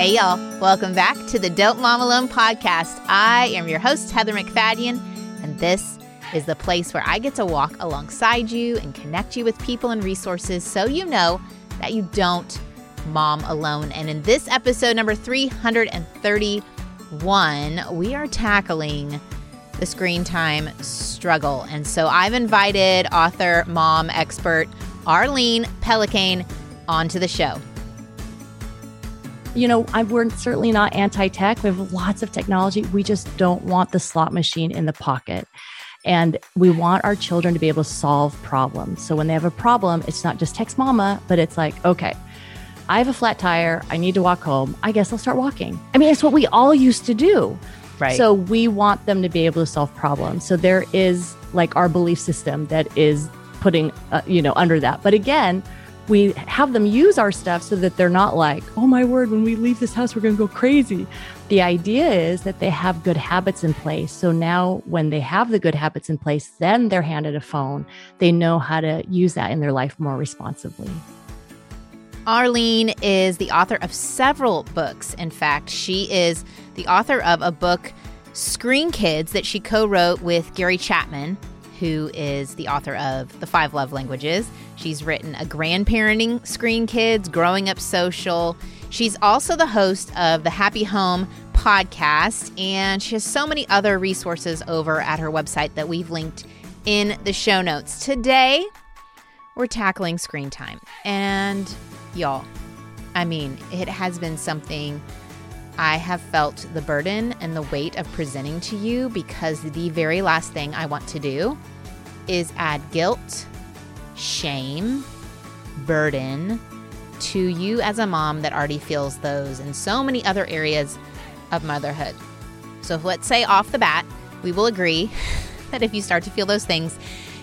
Hey, y'all. Welcome back to the Don't Mom Alone podcast. I am your host, Heather MacFadyen, and this is the place where I get to walk alongside you and connect you with people and resources so you know that you don't mom alone. And in this episode, number 331, we are tackling the screen time struggle. And so I've invited author, mom, expert Arlene Pellicane onto the show you know, I'm, we're certainly not anti tech. We have lots of technology. We just don't want the slot machine in the pocket. And we want our children to be able to solve problems. So when they have a problem, it's not just text mama, but it's like, okay, I have a flat tire. I need to walk home. I guess I'll start walking. I mean, it's what we all used to do. Right. So we want them to be able to solve problems. So there is like our belief system that is putting, uh, you know, under that. But again, we have them use our stuff so that they're not like, oh my word, when we leave this house, we're going to go crazy. The idea is that they have good habits in place. So now, when they have the good habits in place, then they're handed a phone. They know how to use that in their life more responsibly. Arlene is the author of several books. In fact, she is the author of a book, Screen Kids, that she co wrote with Gary Chapman, who is the author of The Five Love Languages. She's written a grandparenting screen kids, growing up social. She's also the host of the Happy Home podcast, and she has so many other resources over at her website that we've linked in the show notes. Today, we're tackling screen time. And y'all, I mean, it has been something I have felt the burden and the weight of presenting to you because the very last thing I want to do is add guilt shame, burden to you as a mom that already feels those in so many other areas of motherhood. So, let's say off the bat, we will agree that if you start to feel those things,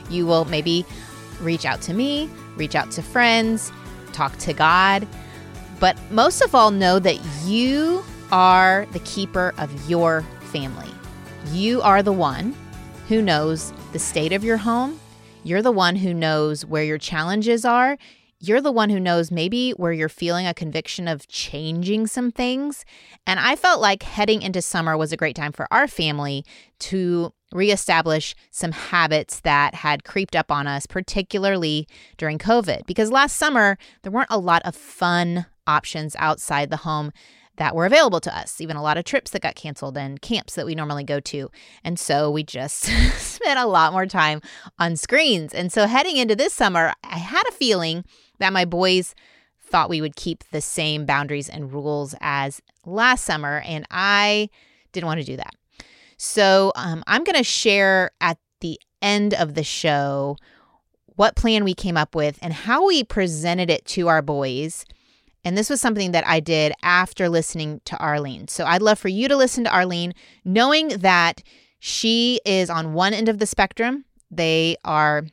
you will maybe reach out to me, reach out to friends, talk to God. But most of all, know that you are the keeper of your family. You are the one who knows the state of your home you're the one who knows where your challenges are. You're the one who knows maybe where you're feeling a conviction of changing some things. And I felt like heading into summer was a great time for our family to reestablish some habits that had creeped up on us, particularly during COVID. Because last summer, there weren't a lot of fun options outside the home that were available to us, even a lot of trips that got canceled and camps that we normally go to. And so we just spent a lot more time on screens. And so heading into this summer, I had a feeling that my boys thought we would keep the same boundaries and rules as last summer. And I didn't want to do that. So um, I'm going to share at the end of the show what plan we came up with and how we presented it to our boys and this was something that I did after listening to Arlene. So I'd love for you to listen to Arlene, knowing that she is on one end of the spectrum. They are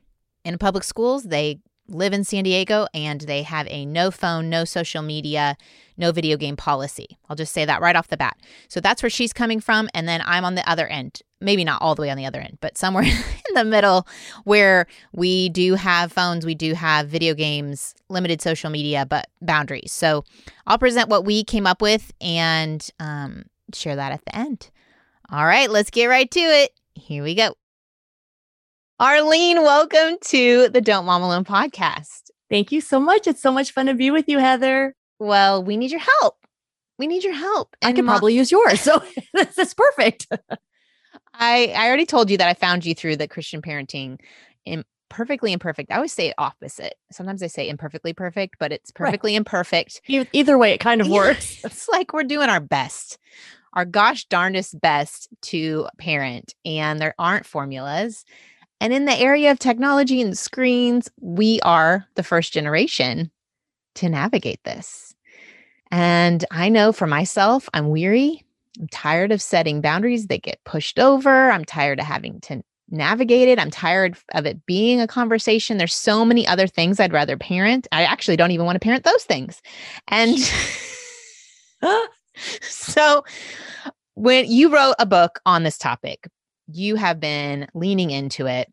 in public schools, they live in San Diego, and they have a no phone, no social media, no video game policy. I'll just say that right off the bat. So that's where she's coming from. And then I'm on the other end. Maybe not all the way on the other end, but somewhere in the middle where we do have phones, we do have video games, limited social media, but boundaries. So I'll present what we came up with and um, share that at the end. All right, let's get right to it. Here we go. Arlene, welcome to the Don't Mom Alone podcast. Thank you so much. It's so much fun to be with you, Heather. Well, we need your help. We need your help. And I could probably use yours. So this is perfect. I I already told you that I found you through the Christian parenting in perfectly imperfect. I always say opposite. Sometimes I say imperfectly perfect, but it's perfectly right. imperfect. Either way, it kind of works. it's like we're doing our best, our gosh darndest best to parent, and there aren't formulas. And in the area of technology and screens, we are the first generation to navigate this. And I know for myself, I'm weary. I'm tired of setting boundaries that get pushed over. I'm tired of having to navigate it. I'm tired of it being a conversation. There's so many other things I'd rather parent. I actually don't even want to parent those things. And so when you wrote a book on this topic, you have been leaning into it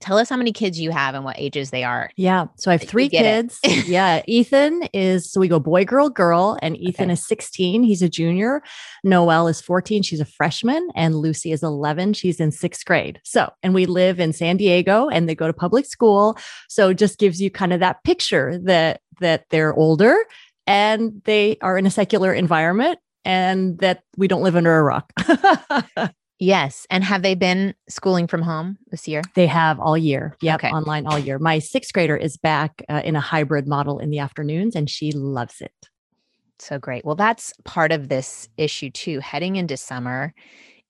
Tell us how many kids you have and what ages they are. Yeah. So I have three kids. yeah. Ethan is, so we go boy, girl, girl. And Ethan okay. is 16. He's a junior. Noelle is 14. She's a freshman. And Lucy is 11. She's in sixth grade. So, and we live in San Diego and they go to public school. So just gives you kind of that picture that, that they're older and they are in a secular environment and that we don't live under a rock. Yes. And have they been schooling from home this year? They have all year. Yep. Okay. Online all year. My sixth grader is back uh, in a hybrid model in the afternoons and she loves it. So great. Well, that's part of this issue too. Heading into summer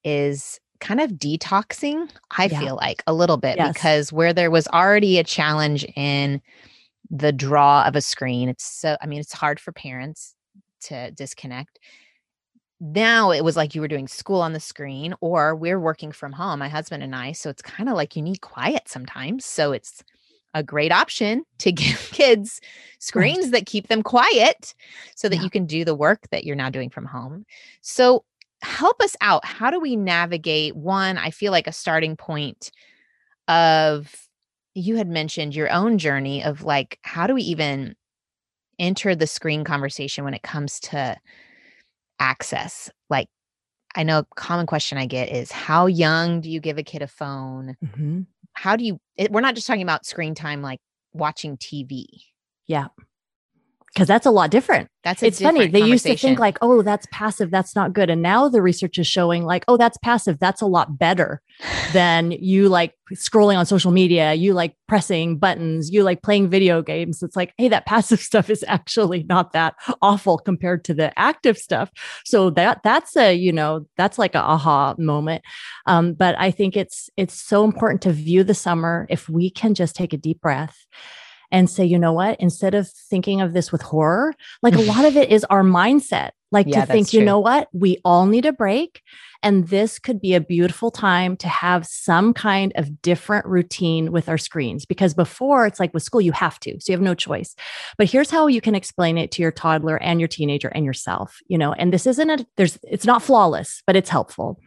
is kind of detoxing, I yeah. feel like a little bit, yes. because where there was already a challenge in the draw of a screen, it's so, I mean, it's hard for parents to disconnect now it was like you were doing school on the screen or we're working from home my husband and i so it's kind of like you need quiet sometimes so it's a great option to give kids screens right. that keep them quiet so that yeah. you can do the work that you're now doing from home so help us out how do we navigate one i feel like a starting point of you had mentioned your own journey of like how do we even enter the screen conversation when it comes to access? Like, I know a common question I get is how young do you give a kid a phone? Mm-hmm. How do you, it, we're not just talking about screen time like watching TV. Yeah because that's a lot different. That's it's funny. They used to think like, oh, that's passive, that's not good, and now the research is showing like, oh, that's passive, that's a lot better than you like scrolling on social media, you like pressing buttons, you like playing video games. It's like, hey, that passive stuff is actually not that awful compared to the active stuff. So that that's a you know that's like a aha moment. Um, but I think it's it's so important to view the summer if we can just take a deep breath and say, you know what, instead of thinking of this with horror, like a lot of it is our mindset. Like yeah, to think, you know what, we all need a break. And this could be a beautiful time to have some kind of different routine with our screens because before it's like with school, you have to. So you have no choice. But here's how you can explain it to your toddler and your teenager and yourself, you know, and this isn't a, there's, it's not flawless, but it's helpful.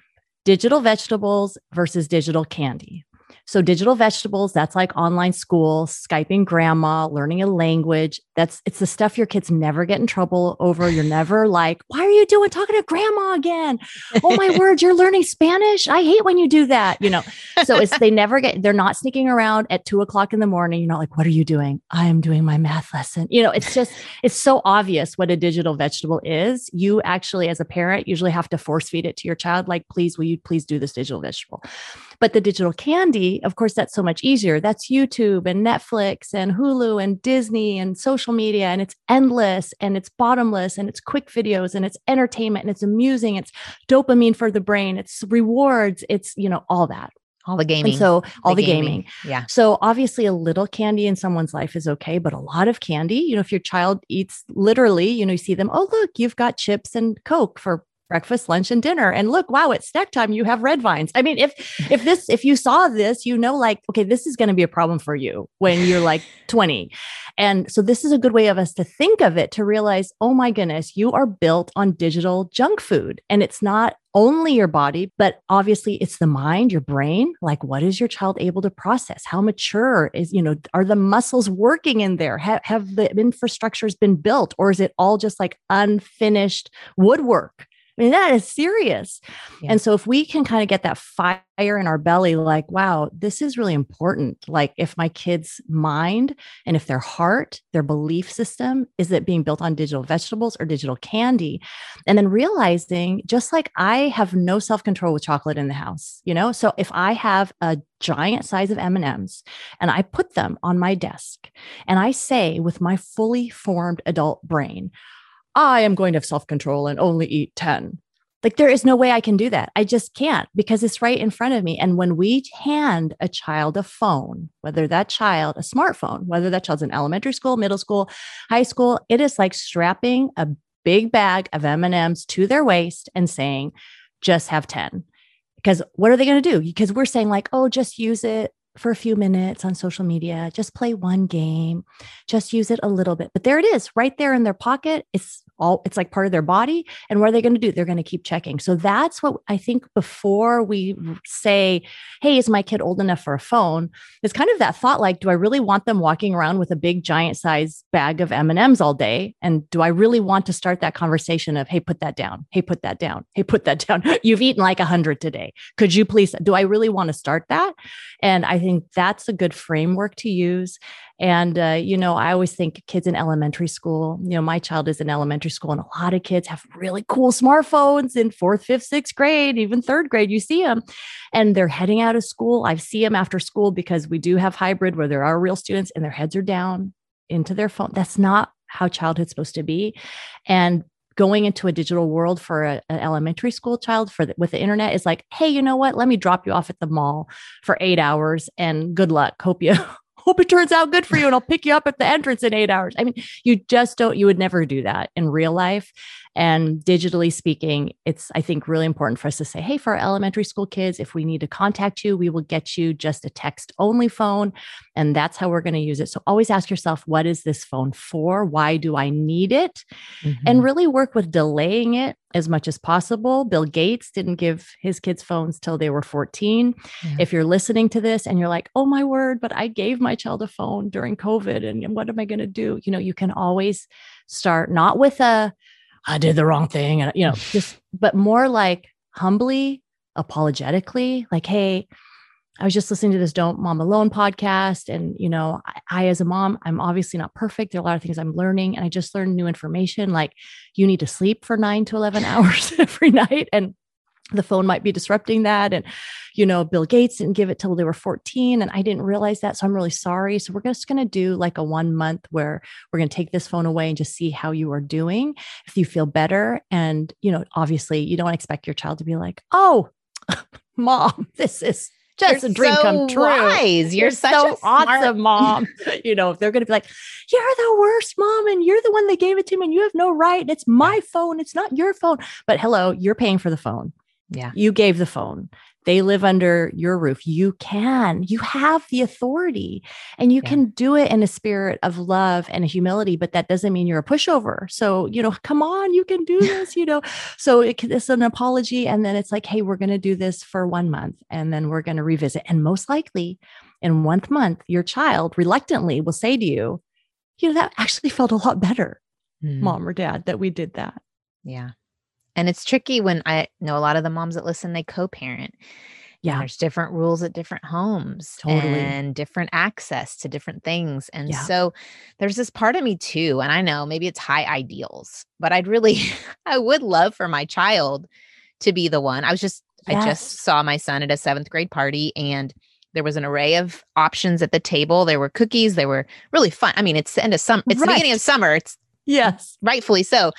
Digital vegetables versus digital candy. So digital vegetables, that's like online school, Skyping grandma, learning a language. That's it's the stuff your kids never get in trouble over. You're never like, why are you doing talking to grandma again? Oh my word, you're learning Spanish. I hate when you do that. You know, so it's they never get they're not sneaking around at two o'clock in the morning. You're not like, what are you doing? I am doing my math lesson. You know, it's just it's so obvious what a digital vegetable is. You actually, as a parent, usually have to force feed it to your child, like, please, will you please do this digital vegetable? But the digital candy, of course, that's so much easier. That's YouTube and Netflix and Hulu and Disney and social media. And it's endless and it's bottomless and it's quick videos and it's entertainment and it's amusing. It's dopamine for the brain. It's rewards. It's, you know, all that all the gaming. And so all the, the gaming. gaming. Yeah. So obviously a little candy in someone's life is okay, but a lot of candy, you know, if your child eats literally, you know, you see them, oh, look, you've got chips and Coke for breakfast, lunch, and dinner. And look, wow, it's snack time. You have red vines. I mean, if if this if you saw this, you know, like, okay, this is going to be a problem for you when you're like 20. And so this is a good way of us to think of it to realize, oh my goodness, you are built on digital junk food. And it's not only your body, but obviously it's the mind, your brain. Like, what is your child able to process? How mature is, you know, are the muscles working in there? Have, have the infrastructures been built, or is it all just like unfinished woodwork? I mean, that is serious. Yeah. And so, if we can kind of get that fire in our belly, like, wow, this is really important. Like, if my kid's mind and if their heart, their belief system is it being built on digital vegetables or digital candy, and then realizing just like I have no self control with chocolate in the house, you know, so if I have a giant size of M&Ms and I put them on my desk and I say with my fully formed adult brain, I am going to have self control and only eat 10. Like, there is no way I can do that. I just can't because it's right in front of me. And when we hand a child a phone, whether that child, a smartphone, whether that child's in elementary school, middle school, high school, it is like strapping a big bag of M&Ms to their waist and saying, just have 10. Because what are they going to do? Because we're saying, like, oh, just use it for a few minutes on social media, just play one game, just use it a little bit. But there it is, right there in their pocket. It's all it's like part of their body and what are they going to do? They're going to keep checking. So that's what i think before we say hey is my kid old enough for a phone? It's kind of that thought like do i really want them walking around with a big giant size bag of m&ms all day? And do i really want to start that conversation of hey put that down. Hey put that down. Hey put that down. You've eaten like a hundred today. Could you please do i really want to start that? And i think that's a good framework to use and, uh, you know, I always think kids in elementary school, you know, my child is in elementary school, and a lot of kids have really cool smartphones in fourth, fifth, sixth grade, even third grade. You see them and they're heading out of school. I see them after school because we do have hybrid where there are real students and their heads are down into their phone. That's not how childhood's supposed to be. And going into a digital world for a, an elementary school child for the, with the internet is like hey you know what let me drop you off at the mall for eight hours and good luck hope you hope it turns out good for you and I'll pick you up at the entrance in eight hours. I mean, you just don't, you would never do that in real life. And digitally speaking, it's, I think, really important for us to say, hey, for our elementary school kids, if we need to contact you, we will get you just a text only phone. And that's how we're going to use it. So always ask yourself, what is this phone for? Why do I need it? Mm-hmm. And really work with delaying it as much as possible. Bill Gates didn't give his kids phones till they were 14. Yeah. If you're listening to this and you're like, oh my word, but I gave my child a phone during COVID and what am I going to do? You know, you can always start not with a, I did the wrong thing. And, you know, just, but more like humbly, apologetically, like, hey, I was just listening to this Don't Mom Alone podcast. And, you know, I, I, as a mom, I'm obviously not perfect. There are a lot of things I'm learning. And I just learned new information like you need to sleep for nine to 11 hours every night. And the phone might be disrupting that. And, you know, Bill Gates didn't give it till they were 14. And I didn't realize that. So I'm really sorry. So we're just going to do like a one month where we're going to take this phone away and just see how you are doing. If you feel better. And, you know, obviously you don't expect your child to be like, oh, mom, this is just You're a dream so come true. Wise. You're, You're such so awesome, mom. you know, if they're going to be like, "You're the worst, mom, and you're the one that gave it to me, and you have no right. It's my phone. It's not your phone." But hello, you're paying for the phone. Yeah. You gave the phone. They live under your roof. You can. You have the authority, and you Yeah. can do it in a spirit of love and humility. But that doesn't mean you're a pushover. So you know, come on, you can do this. You know, so it, it's an apology, and then it's like, hey, we're going to do this for one month, and then we're going to revisit. And most likely, in one month, your child reluctantly will say to you, you know, that actually felt a lot better, Mm, mom or dad, that we did that. Yeah. And it's tricky when I know a lot of the moms that listen, they co parent. Yeah. There's different rules at different homes Totally. and different access to different things. And Yeah. so there's this part of me too. And I know maybe it's high ideals, but I'd really, I would love for my child to be the one. I was just, I just saw my son at a seventh grade party and there was an array of options at the table. There were cookies. They were really fun. I mean, it's the end of summer. It's the beginning of summer. It's Yes. rightfully so.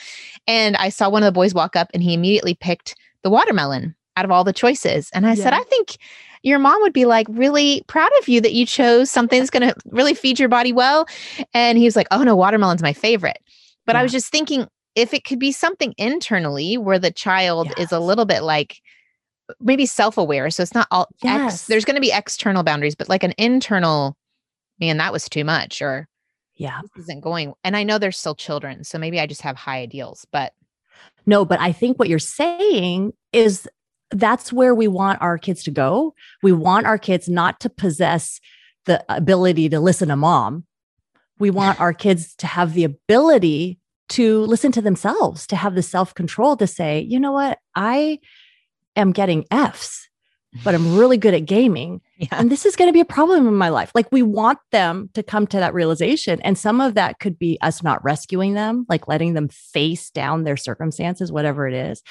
And I saw one of the boys walk up and he immediately picked the watermelon out of all the choices. And I said, I think your mom would be like really proud of you that you chose something that's going to really feed your body well. And he was like, Oh no, watermelon's my favorite. But I was just thinking if it could be something internally where the child is a little bit like maybe self-aware. So it's not all ex, Yes. there's going to be external boundaries, but like an internal, man, that was too much or Yeah. this isn't going. And I know they're still children. So maybe I just have high ideals, but No, but I think what you're saying is that's where we want our kids to go. We want our kids not to possess the ability to listen to mom. We want our kids to have the ability to listen to themselves, to have the self control to say, you know what, I am getting F's, but I'm really good at gaming. yeah. and this is going to be a problem in my life. Like we want them to come to that realization. And some of that could be us not rescuing them, like letting them face down their circumstances, whatever it is.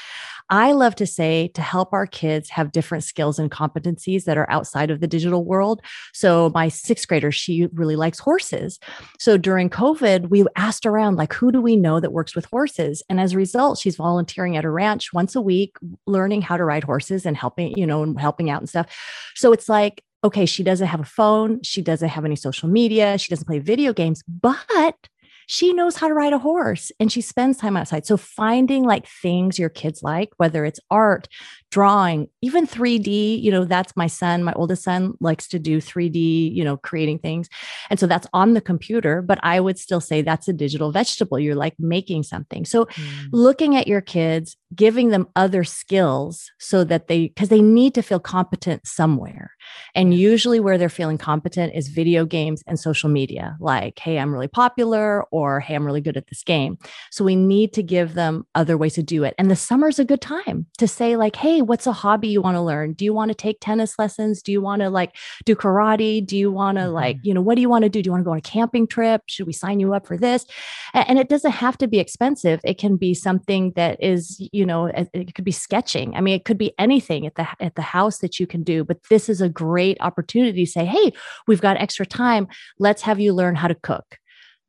I love to say to help our kids have different skills and competencies that are outside of the digital world. So my sixth grader, she really likes horses. So during COVID, we asked around, like, who do we know that works with horses? And as a result, she's volunteering at a ranch once a week, learning how to ride horses and helping, you know, and helping out and stuff. So it's like, okay, she doesn't have a phone. She doesn't have any social media. She doesn't play video games, but she knows how to ride a horse and she spends time outside. So finding like things your kids like, whether it's art, drawing, even 3D, you know, that's my son, my oldest son likes to do 3D, you know, creating things. And so that's on the computer, but I would still say that's a digital vegetable. You're like making something. So mm. looking at your kids, giving them other skills so that they, because they need to feel competent somewhere. And usually where they're feeling competent is video games and social media, like, hey, I'm really popular or hey, I'm really good at this game. So we need to give them other ways to do it. And the summer's a good time to say, like, hey, what's a hobby you want to learn? Do you want to take tennis lessons? Do you want to like do karate? Do you want to mm-hmm. like, you know, what do you want to do? Do you want to go on a camping trip? Should we sign you up for this? And it doesn't have to be expensive. It can be something that is, you know, it could be sketching. I mean, it could be anything at the at the house that you can do, but this is a great opportunity to say, hey, we've got extra time. Let's have you learn how to cook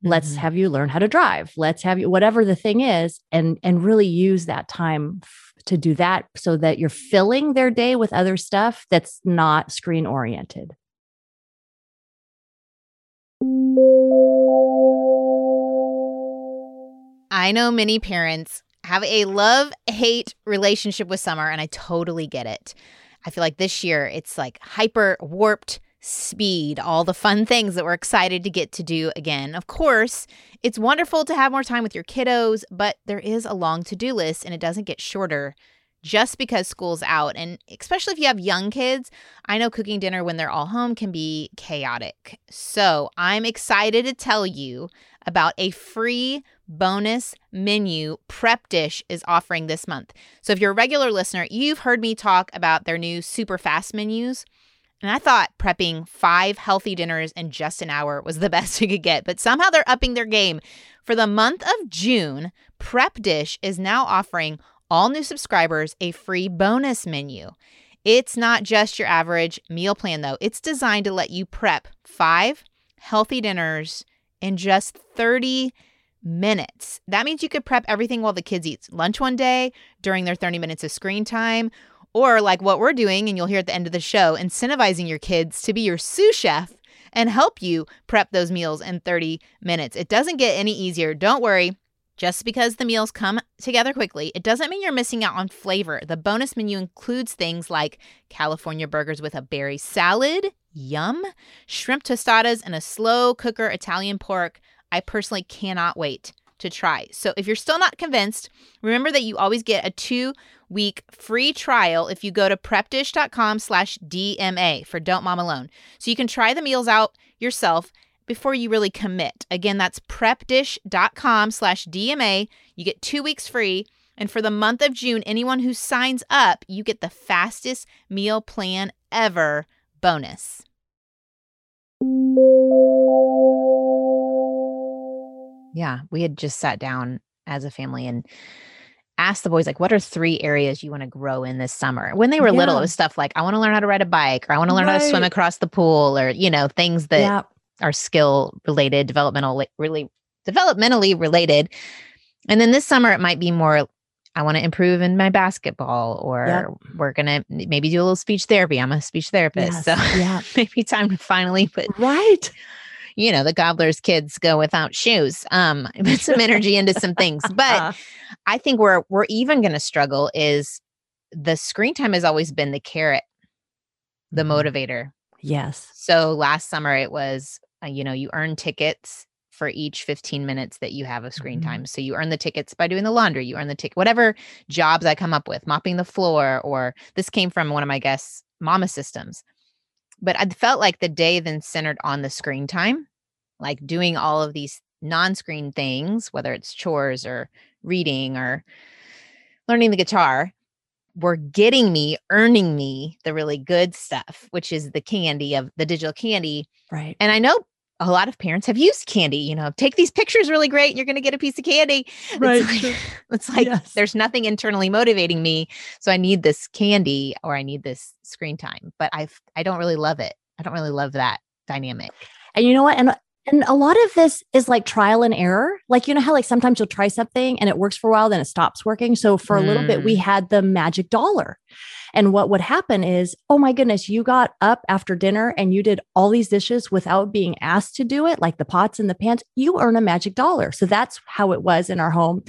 let's mm-hmm. have you learn how to drive let's have you whatever the thing is and and really use that time to do that so that you're filling their day with other stuff that's not screen oriented I know many parents have a love hate relationship with summer, and I totally get it. I feel like this year it's like hyper warped speed, all the fun things that we're excited to get to do again. Of course, it's wonderful to have more time with your kiddos, but there is a long to do list and it doesn't get shorter just because school's out. And especially if you have young kids, I know cooking dinner when they're all home can be chaotic. So I'm excited to tell you about a free bonus menu Prep Dish is offering this month. So if you're a regular listener, you've heard me talk about their new super fast menus. And I thought prepping five healthy dinners in just an hour was the best you could get, but somehow they're upping their game. For the month of June, Prep Dish is now offering all new subscribers a free bonus menu. It's not just your average meal plan, though. It's designed to let you prep five healthy dinners in just 30 minutes. That means you could prep everything while the kids eat lunch one day during their 30 minutes of screen time, or like what we're doing, and you'll hear at the end of the show, incentivizing your kids to be your sous chef and help you prep those meals in 30 minutes. It doesn't get any easier. Don't worry. Just because the meals come together quickly, it doesn't mean you're missing out on flavor. The bonus menu includes things like California burgers with a berry salad, yum, shrimp tostadas, and a slow cooker Italian pork. I personally cannot wait to try. So if you're still not convinced, remember that you always get a two week free trial if you go to prepdish.com slash DMA for Don't Mom Alone. So you can try the meals out yourself before you really commit. Again, that's prepdish.com slash DMA. You get two weeks free. And for the month of June, anyone who signs up, you get the fastest meal plan ever bonus. Yeah, we had just sat down as a family and asked the boys like what are three areas you want to grow in this summer when they were yeah. little it was stuff like i want to learn how to ride a bike or i want to learn right. how to swim across the pool or you know things that yeah. are skill related developmental really developmentally related and then this summer it might be more i want to improve in my basketball or yep. we're gonna maybe do a little speech therapy i'm a speech therapist yes. so yeah maybe time to finally put right you know, the gobbler's kids go without shoes. Um, put some energy into some things. But I think where we're even going to struggle is the screen time has always been the carrot, the mm-hmm. motivator. Yes. So last summer it was, uh, you know, you earn tickets for each 15 minutes that you have of screen mm-hmm. time. So you earn the tickets by doing the laundry, you earn the ticket, whatever jobs I come up with, mopping the floor, or this came from one of my guests' mama systems but I felt like the day then centered on the screen time, like doing all of these non screen things, whether it's chores or reading or learning the guitar, were getting me, earning me the really good stuff, which is the candy of the digital candy. Right. And I know a lot of parents have used candy, you know, take these pictures really great you're going to get a piece of candy. Right. It's like, it's like yes. there's nothing internally motivating me. So I need this candy or I need this screen time, but I've, I don't really love it. I don't really love that dynamic. And you know what? And And a lot of this is like trial and error. Like, you know how, like, sometimes you'll try something and it works for a while, then it stops working. So, for a little bit, we Mm. had the magic dollar. And what would happen is, oh my goodness, you got up after dinner and you did all these dishes without being asked to do it, like the pots and the pans, you earn a magic dollar. So, that's how it was in our home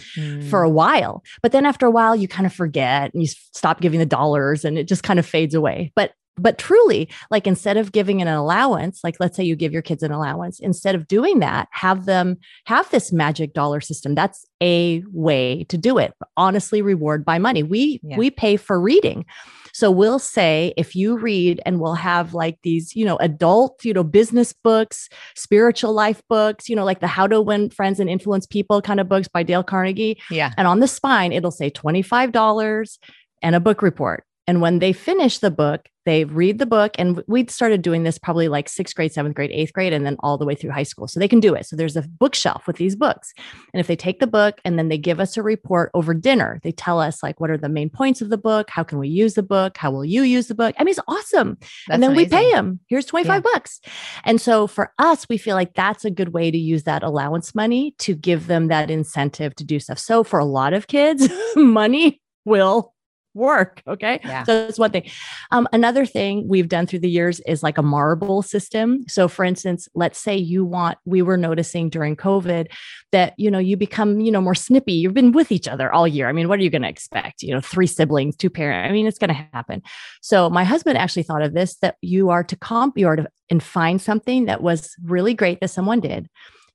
for Mm. a while. But then after a while, you kind of forget and you stop giving the dollars and it just kind of fades away. But but truly, like instead of giving an allowance, like let's say you give your kids an allowance, instead of doing that, have them have this magic dollar system. That's a way to do it. Honestly, reward by money. We Yeah. we pay for reading. So we'll say if you read and we'll have like these, you know, adult, you know, business books, spiritual life books, you know, like the How to Win Friends and Influence People kind of books by Dale Carnegie. Yeah. And on the spine, it'll say $25 and a book report. And when they finish the book, they read the book. And we started doing this probably like sixth grade, seventh grade, eighth grade, and then all the way through high school. So they can do it. So there's a bookshelf with these books. And if they take the book and then they give us a report over dinner, they tell us like what are the main points of the book? How can we use the book? How will you use the book? I mean, it's awesome and then we pay them. Here's 25 bucks. And so for us, we feel like that's a good way to use that allowance money to give them that incentive to do stuff. So for a lot of kids, money will work. Okay. Yeah. So that's one thing. Um, another thing we've done through the years is like a marble system. So for instance, let's say you want, we were noticing during COVID that, you know, you become, you know, more snippy. You've been with each other all year. I mean, what are you going to expect? You know, three siblings, two parents. I mean, it's going to happen. So my husband actually thought of this that you are to comp, you are to and find something that was really great that someone did.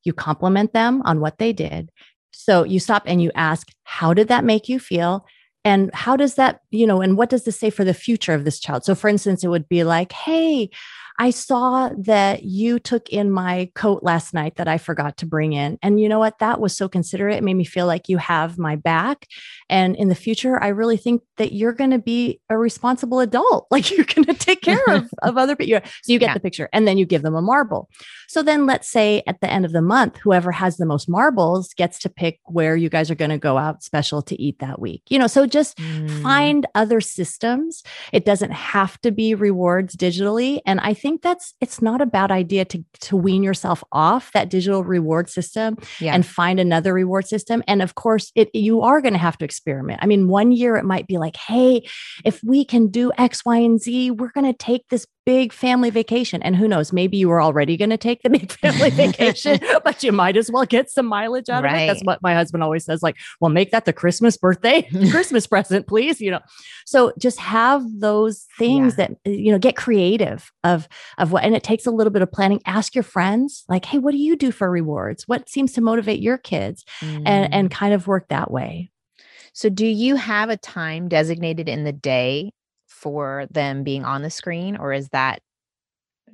You compliment them on what they did. So you stop and you ask, how did that make you feel? And how does that, you know, and what does this say for the future of this child? So, for instance, it would be like, hey, I saw that you took in my coat last night that I forgot to bring in. And you know what? That was so considerate. It made me feel like you have my back. And in the future, I really think that you're going to be a responsible adult. Like you're going to take care of, of other people. So you get Yeah. the picture and then you give them a marble. So then let's say at the end of the month, whoever has the most marbles gets to pick where you guys are going to go out special to eat that week. You know, so just Mm. find other systems. It doesn't have to be rewards digitally. And I think that's it's not a bad idea to to wean yourself off that digital reward system Yeah. and find another reward system. And of course, it you are going to have to experiment. I mean, one year it might be like, hey, if we can do X, Y, and Z, we're going to take this big family vacation. And who knows, maybe you were already going to take the big family vacation, but you might as well get some mileage out of it. That's what my husband always says, like, well, make that the Christmas birthday, Christmas present, please. You know, so just have those things that uh, you know, get creative of of what and it takes a little bit of planning. Ask your friends, like, hey, what do you do for rewards? What seems to motivate your kids? Mm. And and kind of work that way. So, do you have a time designated in the day for them being on the screen, or is that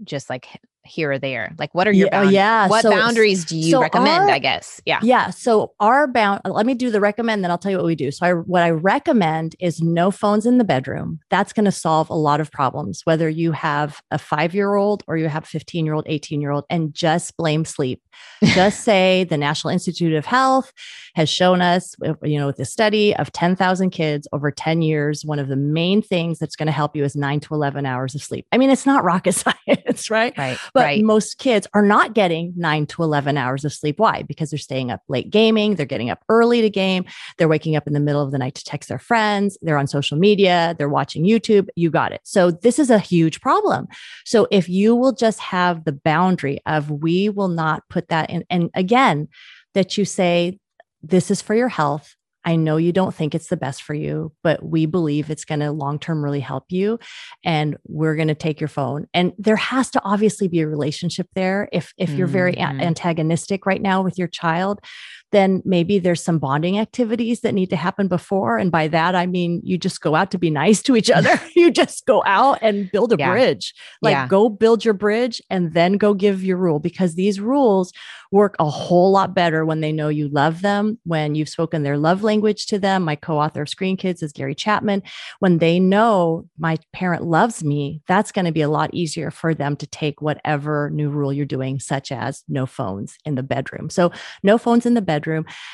just like here or there? Like, what are your Yeah, oh, yeah. What So- boundaries do you so recommend? our- I guess. Yeah. Yeah. So our bound, let me do the recommend, then I'll tell you what we do. So I, what I recommend is no phones in the bedroom. That's going to solve a lot of problems, whether you have a five year old or you have a 15 year old, 18 year old, and just blame sleep. Just say the National Institute of Health has shown us, you know, with a study of 10,000 kids over 10 years, one of the main things that's going to help you is nine to 11 hours of sleep. I mean, it's not rocket science, right? Right. But right. most kids are not getting nine to 11 hours of sleep. Why? Because they're staying up late gaming. They're getting up early to game. They're waking up in the middle of the night to text their friends. They're on social media. They're watching YouTube. You got it. So, this is a huge problem. So, if you will just have the boundary of we will not put that in, and again, that you say, this is for your health. I know you don't think it's the best for you, but we believe it's going to long term really help you. And we're going to take your phone. And there has to obviously be a relationship there. If if you're very Mhm. antagonistic right now with your child, then maybe there's some bonding activities that need to happen before. And by that I mean you just go out to be nice to each other. you just go out and build a Yeah. bridge. Like Yeah. go build your bridge and then go give your rule because these rules work a whole lot better when they know you love them, when you've spoken their love language to them. My co author of Screen Kids is Gary Chapman. When they know my parent loves me, that's going to be a lot easier for them to take whatever new rule you're doing, such as no phones in the bedroom. So, no phones in the bedroom.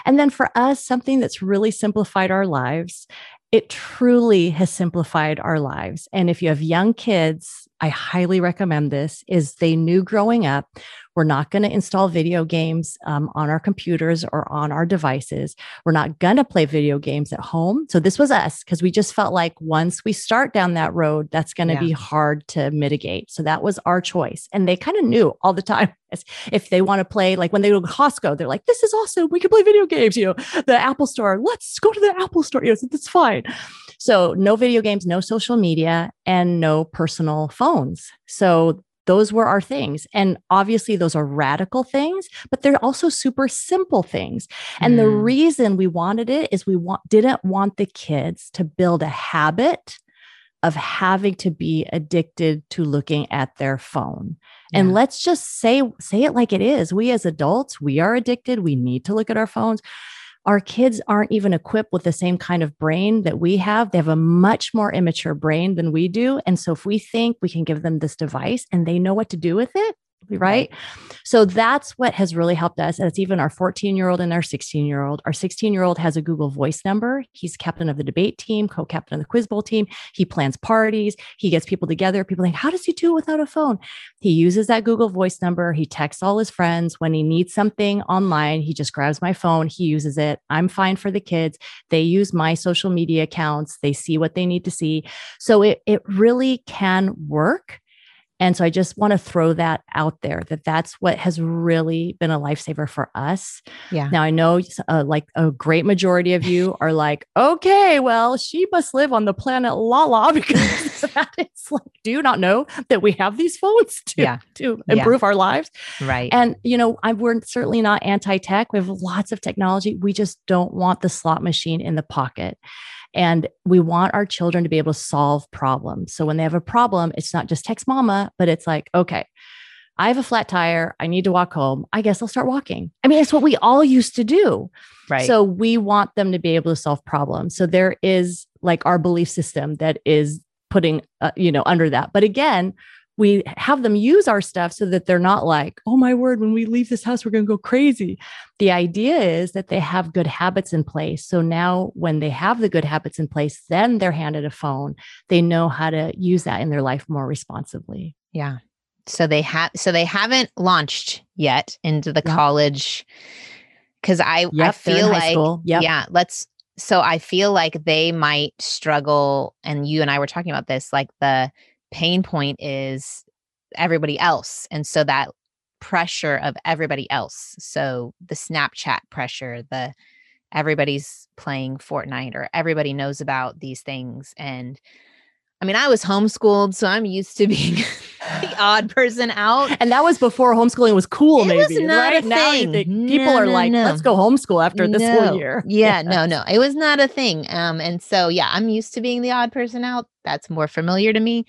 And then for us, something that's really simplified our lives. It truly has simplified our lives. And if you have young kids, I highly recommend this, is they knew growing up we're not going to install video games um, on our computers or on our devices. We're not going to play video games at home. So this was us because we just felt like once we start down that road, that's going to yeah. be hard to mitigate. So that was our choice. And they kind of knew all the time if they want to play, like when they go to Costco, they're like, this is awesome. We can play video games, you know, the Apple store, let's go to the Apple store. You know, that's fine. So no video games, no social media, and no personal phones. So those were our things. And obviously, those are radical things, but they're also super simple things. And mm. the reason we wanted it is we want, didn't want the kids to build a habit of having to be addicted to looking at their phone. Yeah. And let's just say say it like it is. We as adults, we are addicted. We need to look at our phones our kids aren't even equipped with the same kind of brain that we have. They have a much more immature brain than we do. And so if we think we can give them this device and they know what to do with it, right? So that's what has really helped us. And it's even our 14 year old and our 16 year old. Our 16 year old has a Google Voice number. He's captain of the debate team, co captain of the quiz bowl team. He plans parties. He gets people together. People think, how does he do it without a phone? He uses that Google Voice number. He texts all his friends. When he needs something online, he just grabs my phone. He uses it. I'm fine for the kids. They use my social media accounts. They see what they need to see. So it, it really can work. And so I just want to throw that out there that that's what has really been a lifesaver for us. Yeah. Now I know uh, like a great majority of you are like, okay, well, she must live on the planet Lala because that is like, do you not know that we have these phones to, yeah. to improve yeah. our lives? Right. And, you know, I, we're certainly not anti tech. We have lots of technology. We just don't want the slot machine in the pocket. And we want our children to be able to solve problems. So when they have a problem, it's not just text mama, but it's like, okay, I have a flat tire. I need to walk home. I guess I'll start walking. I mean, it's what we all used to do. Right. So we want them to be able to solve problems. So there is like our belief system that is putting, uh, you know, under that. But again, we have them use our stuff so that they're not like, oh my word, when we leave this house, we're going to go crazy. The idea is that they have good habits in place. So now, when they have the good habits in place, then they're handed a phone. They know how to use that in their life more responsibly. Yeah. So they have, so they haven't launched yet into the college because I, yep, I feel like, yep. yeah, let's, so I feel like they might struggle. And you and I were talking about this, like the, pain point is everybody else. And so that pressure of everybody else. So the Snapchat pressure, the everybody's playing Fortnite or everybody knows about these things. And I mean, I was homeschooled, so I'm used to being the odd person out. And that was before homeschooling was cool, it maybe. Was right now, people are no, like, no. "Let's go homeschool after this whole year." Yeah, no, no, it was not a thing. Um, and so yeah, I'm used to being the odd person out. That's more familiar to me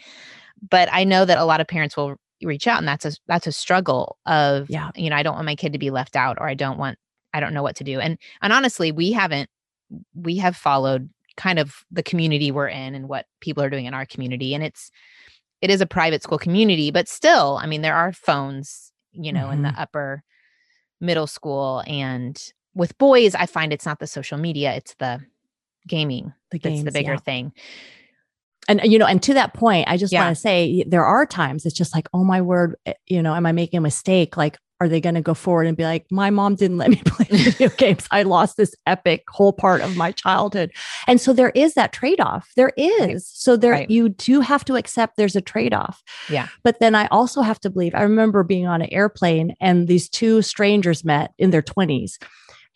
but I know that a lot of parents will reach out and that's a that's a struggle of yeah. you know I don't want my kid to be left out or I don't want I don't know what to do. And and honestly, we haven't we have followed kind of the community we're in and what people are doing in our community and it's it is a private school community, but still, I mean there are phones, you know, mm-hmm. in the mm-hmm. upper middle school and with boys I find it's not the social media, it's the gaming the that's the bigger yeah. thing and you know and to that point i just yeah. want to say there are times it's just like oh my word eh, you know am i making a mistake like are they going to go forward and be like my mom didn't let me play video games. I lost this epic whole part of my childhood. And so there is that trade-off. There is. Right. so there right. you do have to accept there's a trade-off. Yeah. But then i also have to believe i remember being on an airplane and these two strangers met in their 20s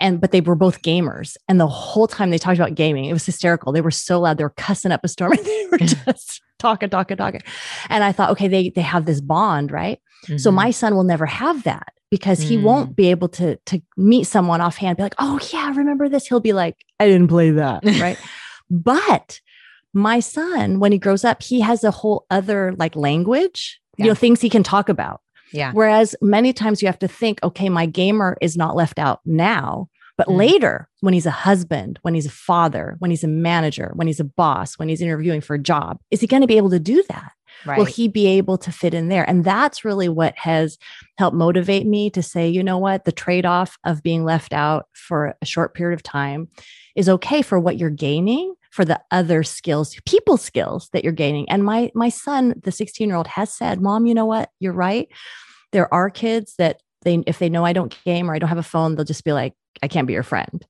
and but they were both gamers. And the whole time they talked about gaming it was hysterical. They were so loud. They were cussing up a storm and they were just talking talking talking. And i thought okay they they have this bond right mm-hmm. so my son will never have that because he mm. won't be able to to meet someone offhand be like oh yeah remember this he'll be like i didn't play that right but my son when he grows up he has a whole other like language yeah. you know things he can talk about yeah. Whereas many times you have to think, okay, my gamer is not left out now, but mm. later when he's a husband, when he's a father, when he's a manager, when he's a boss, when he's interviewing for a job, is he going to be able to do that? Right. Will he be able to fit in there? And that's really what has helped motivate me to say, you know what, the trade off of being left out for a short period of time is okay for what you're gaining, for the other skills, people skills that you're gaining. And my my son, the 16 year old, has said, "Mom, you know what? You're right. There are kids that they if they know I don't game or I don't have a phone, they'll just be like, I can't be your friend."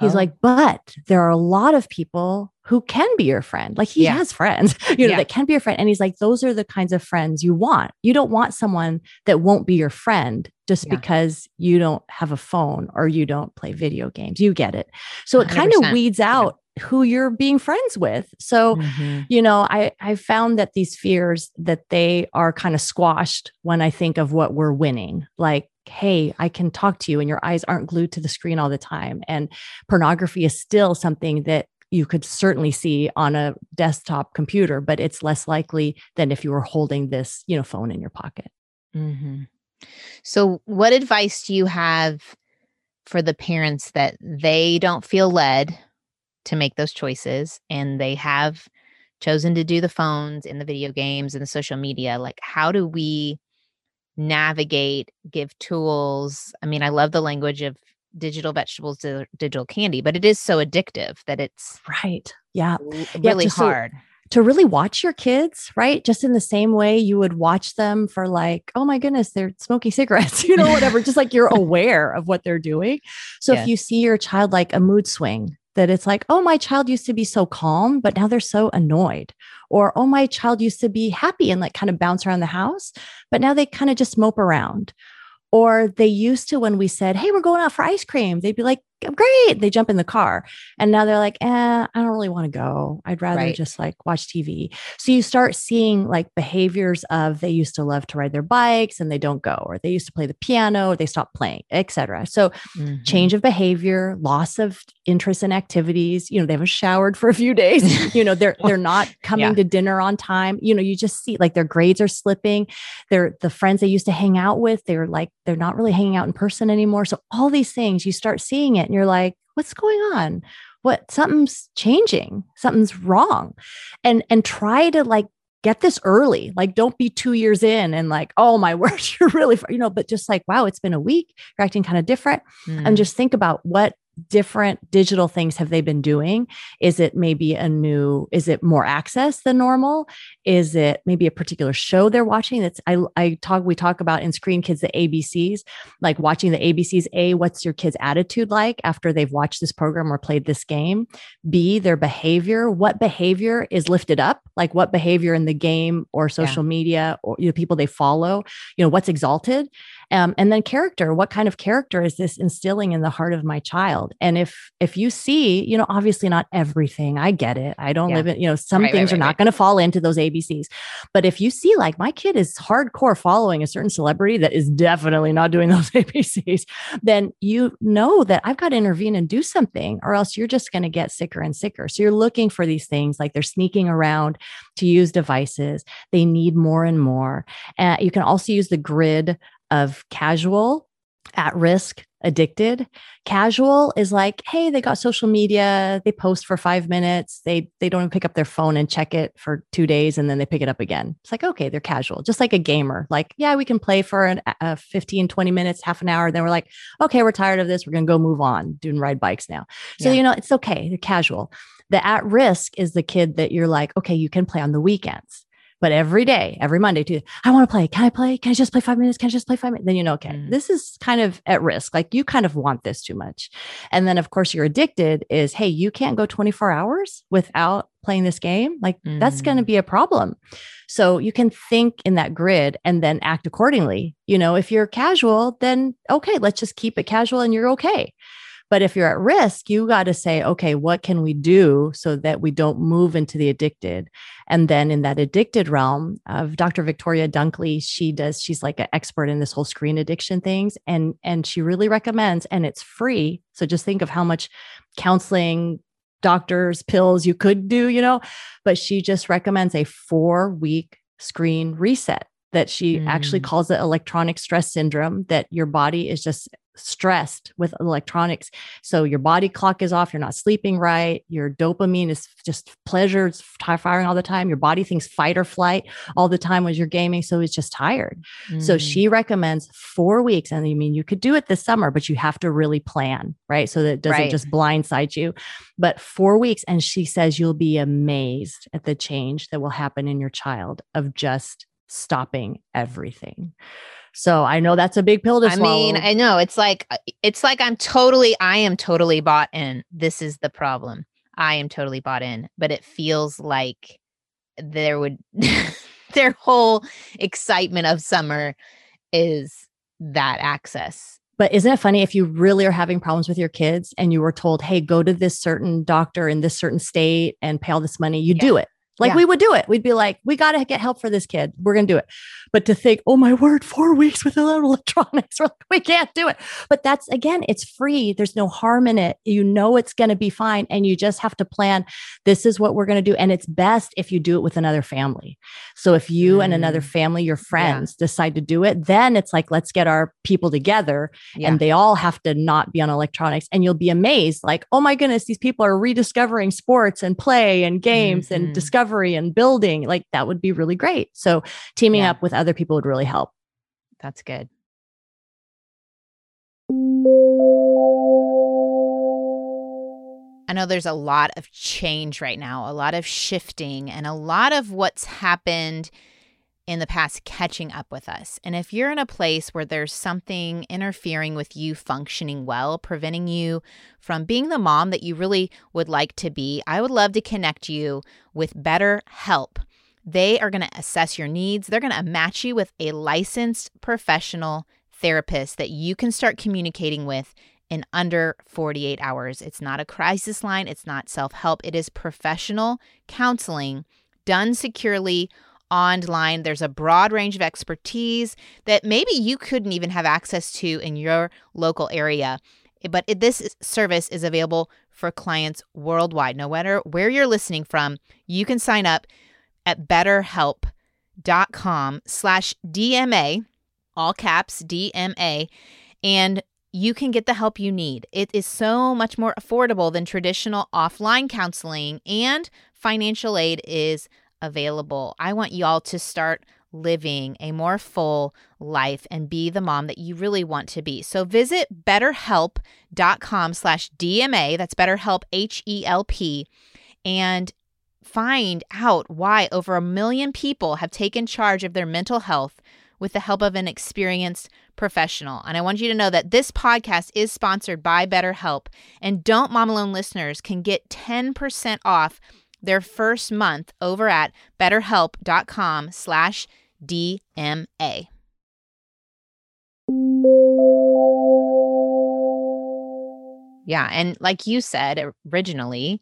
He's oh. like, but there are a lot of people who can be your friend. Like he yeah. has friends, you know, yeah. that can be your friend. And he's like, those are the kinds of friends you want. You don't want someone that won't be your friend just yeah. because you don't have a phone or you don't play video games. You get it. So it kind of weeds out who you're being friends with. So, mm-hmm. you know, I I found that these fears that they are kind of squashed when I think of what we're winning. Like hey, I can talk to you and your eyes aren't glued to the screen all the time. And pornography is still something that you could certainly see on a desktop computer, but it's less likely than if you were holding this, you know, phone in your pocket. Mm-hmm. So, what advice do you have for the parents that they don't feel led to make those choices and they have chosen to do the phones and the video games and the social media? Like, how do we navigate, give tools. I mean, I love the language of digital vegetables to digital candy, but it is so addictive that it's right. Yeah. Really yeah, hard. So, to really watch your kids, right? Just in the same way you would watch them for like, oh my goodness, they're smoking cigarettes, you know, whatever, just like you're aware of what they're doing. So yes. if you see your child like a mood swing, that it's like, oh, my child used to be so calm, but now they're so annoyed. Or, oh, my child used to be happy and like kind of bounce around the house, but now they kind of just mope around. Or they used to, when we said, Hey, we're going out for ice cream, they'd be like, Great. They jump in the car. And now they're like, eh, I don't really want to go. I'd rather right. just like watch TV. So you start seeing like behaviors of they used to love to ride their bikes and they don't go, or they used to play the piano, or they stop playing, etc. So mm-hmm. change of behavior, loss of interest in activities. You know, they haven't showered for a few days. you know, they're they're not coming yeah. to dinner on time. You know, you just see like their grades are slipping. They're the friends they used to hang out with, they're like, they're not really hanging out in person anymore. So all these things, you start seeing it and you're like, what's going on? What something's changing, something's wrong. And and try to like get this early. Like, don't be two years in and like, oh my word, you're really, you know, but just like, wow, it's been a week. You're acting kind of different. Mm. And just think about what different digital things have they been doing? Is it maybe a new, is it more access than normal? Is it maybe a particular show they're watching? That's I I talk we talk about in Screen Kids the ABCs, like watching the ABCs. A, what's your kid's attitude like after they've watched this program or played this game? B, their behavior. What behavior is lifted up? Like what behavior in the game or social yeah. media or you know, people they follow, you know, what's exalted? Um, and then character what kind of character is this instilling in the heart of my child? And if if you see you know obviously not everything i get it. I don't yeah. live in you know some right, things right, are right, not going to fall into those abcs but if you see like my kid is hardcore following a certain celebrity that is definitely not doing those abcs then you know that i've got to intervene and do something or else you're just going to get sicker and sicker. So you're looking for these things like they're sneaking around to use devices. They need more and more. Uh, you can also use the grid of casual, at risk, addicted. Casual is like, hey, they got social media, they post for five minutes, they they don't even pick up their phone and check it for two days, and then they pick it up again. It's like, okay, they're casual, just like a gamer. Like, yeah, we can play for an, a 15, 20 minutes, half an hour. Then we're like, okay, we're tired of this. We're gonna go move on, doing ride bikes now. So, yeah. you know, it's okay. They're casual. The at risk is the kid that you're like, okay, you can play on the weekends but every day, every Monday, Tuesday, I want to play. Can I play? Can I just play five minutes? Can I just play five minutes? Then you know, okay, mm. this is kind of at risk. Like you kind of want this too much. And then, of course, you're addicted is, hey, you can't go 24 hours without playing this game. Like mm. that's going to be a problem. So you can think in that grid and then act accordingly. You know, if you're casual, then okay, let's just keep it casual and you're okay. But if you're at risk, you got to say, okay, what can we do so that we don't move into the addicted? And then in that addicted realm of Dr. Victoria Dunckley, she does, she's like an expert in this whole screen addiction things. And, and she really recommends, and it's free. So just think of how much counseling, doctors, pills you could do, you know, but she just recommends a four week screen reset that she mm. actually calls it electronic stress syndrome that your body is just stressed with electronics. So your body clock is off, you're not sleeping right, your dopamine is just pleasure, it's firing all the time. Your body thinks fight or flight all the time when you're gaming. So it's just tired. Mm. So she recommends four weeks. And I mean, you could do it this summer, but you have to really plan, right? So that it doesn't right. just blindside you. But four weeks. And she says you'll be amazed at the change that will happen in your child of just stopping everything. So I know that's a big pill to I swallow. I mean, I know it's like uh, it's like I'm totally I am totally bought in. This is the problem. I am totally bought in, but it feels like there would their whole excitement of summer is that access. But isn't it funny if you really are having problems with your kids and you were told, hey, go to this certain doctor in this certain state and pay all this money, you yeah. do it. Like yeah. we would do it. We'd be like, we got to get help for this kid. We're going to do it. But to think, oh my word, four weeks with electronics, like, we can't do it. But that's again, it's free. There's no harm in it. You know it's going to be fine. And you just have to plan this is what we're going to do. And it's best if you do it with another family. So if you mm. and another mm. family, your friends yeah. decide to do it, then it's like, let's get our people together yeah. and they all have to not be on electronics. And you'll be amazed, like, oh my goodness, these people are rediscovering sports and play and games mm-hmm. and and building. Like that would be really great. So teaming yeah. up with other people would really help. That's good. I know there's a lot of change right now, a lot of shifting, and a lot of what's happened in the past catching up with us. And if you're in a place where there's something interfering with you functioning well, preventing you from being the mom that you really would like to be, I would love to connect you with Better Help. They are going to assess your needs. They're going to match you with a licensed professional therapist that you can start communicating with in under 48 hours. It's not a crisis line, it's not self help, it is professional counseling done securely online. There's a broad range of expertise that maybe you couldn't even have access to in your local area. But this service is available for clients worldwide. No matter where you're listening from, you can sign up at betterhelp.com slash DMA, all caps DMA, and you can get the help you need. It is so much more affordable than traditional offline counseling, and financial aid is available. I want y'all to start living a more full life and be the mom that you really want to be. So visit betterhelp.com slash DMA, that's betterhelp, H-E-L-P, and find out why over a million people have taken charge of their mental health with the help of an experienced professional. And I want you to know that this podcast is sponsored by BetterHelp. And Don't Mom Alone listeners can get 10% off their first month over at betterhelp.com slash DMA. Yeah. And like you said originally,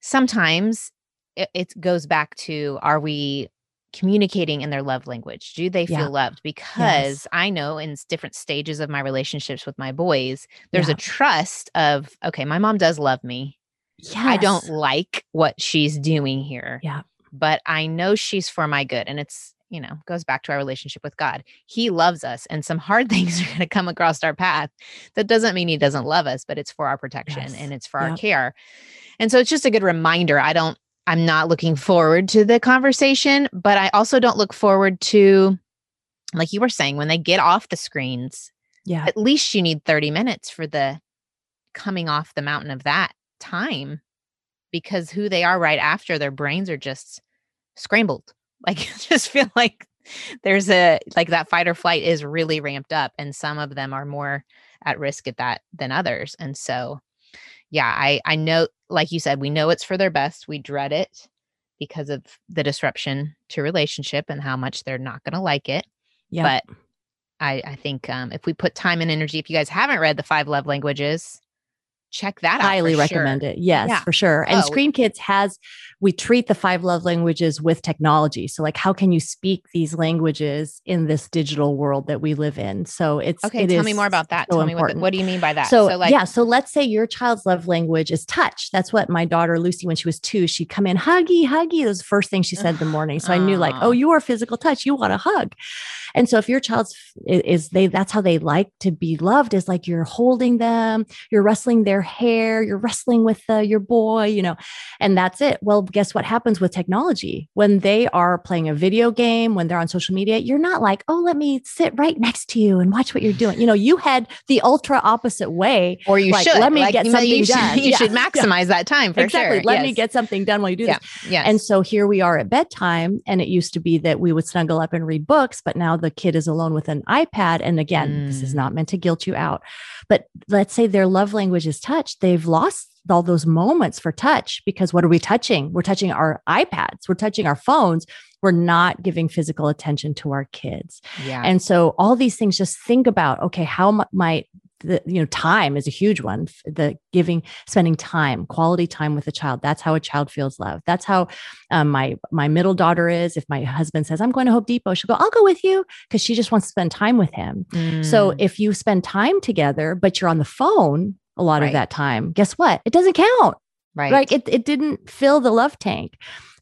sometimes it, it goes back to are we communicating in their love language? Do they feel yeah. loved? Because yes. I know in different stages of my relationships with my boys, there's yeah. a trust of, okay, my mom does love me. Yes. I don't like what she's doing here. Yeah. But I know she's for my good. And it's, you know, goes back to our relationship with God. He loves us, and some hard things are going to come across our path. That doesn't mean He doesn't love us, but it's for our protection yes. and it's for yep. our care. And so it's just a good reminder. I don't, I'm not looking forward to the conversation, but I also don't look forward to, like you were saying, when they get off the screens. Yeah. At least you need 30 minutes for the coming off the mountain of that time because who they are right after their brains are just scrambled. Like just feel like there's a like that fight or flight is really ramped up and some of them are more at risk at that than others. And so yeah i i know like you said we know it's for their best. We dread it because of the disruption to relationship and how much they're not going to like it. Yeah but i i think um if we put time and energy if you guys haven't read the five love languages check that out. highly recommend sure. it. Yes, Yeah. for sure. And Oh. Screen Kids has we treat the five love languages with technology. So like how can you speak these languages in this digital world that we live in? So it's Okay, it tell me more about that. so tell me what, what do you mean by that? So, like, yeah, so let's say your child's love language is touch. That's what my daughter Lucy, when she was two, she'd come in huggy, huggy. That was the first thing she said in the morning. So I knew like, oh, you are physical touch. You want a hug. And so if your child's is they that's how they like to be loved is like you're holding them, you're wrestling their hair, you're wrestling with uh, your boy, you know, and that's it. Well, guess what happens with technology when they are playing a video game, when they're on social media? You're not like, oh, let me sit right next to you and watch what you're doing. You know, you head the ultra opposite way or you like, should let me like, get something you should, done. You Yeah. should Yeah. maximize that time for exactly. sure. Let me get something done while you do Yeah. this. Yes. And so here we are at bedtime, and it used to be that we would snuggle up and read books, but now the kid is alone with an iPad. And again, this is Mm. not meant to guilt you out. But let's say their love language is touch. They've lost all those moments for touch because what are we touching? We're touching our iPads, we're touching our phones. We're not giving physical attention to our kids. yeah. And so all these things, just think about, okay, how might the, you know, time is a huge one. The giving, spending time, quality time with a child. That's how a child feels loved. That's how um, my my middle daughter is. If my husband says I'm going to Home Depot, she'll go, I'll go with you because she just wants to spend time with him. So Mm. if you spend time together, but you're on the phone a lot Right. of that time, guess what? It doesn't count right. Like it, it didn't fill the love tank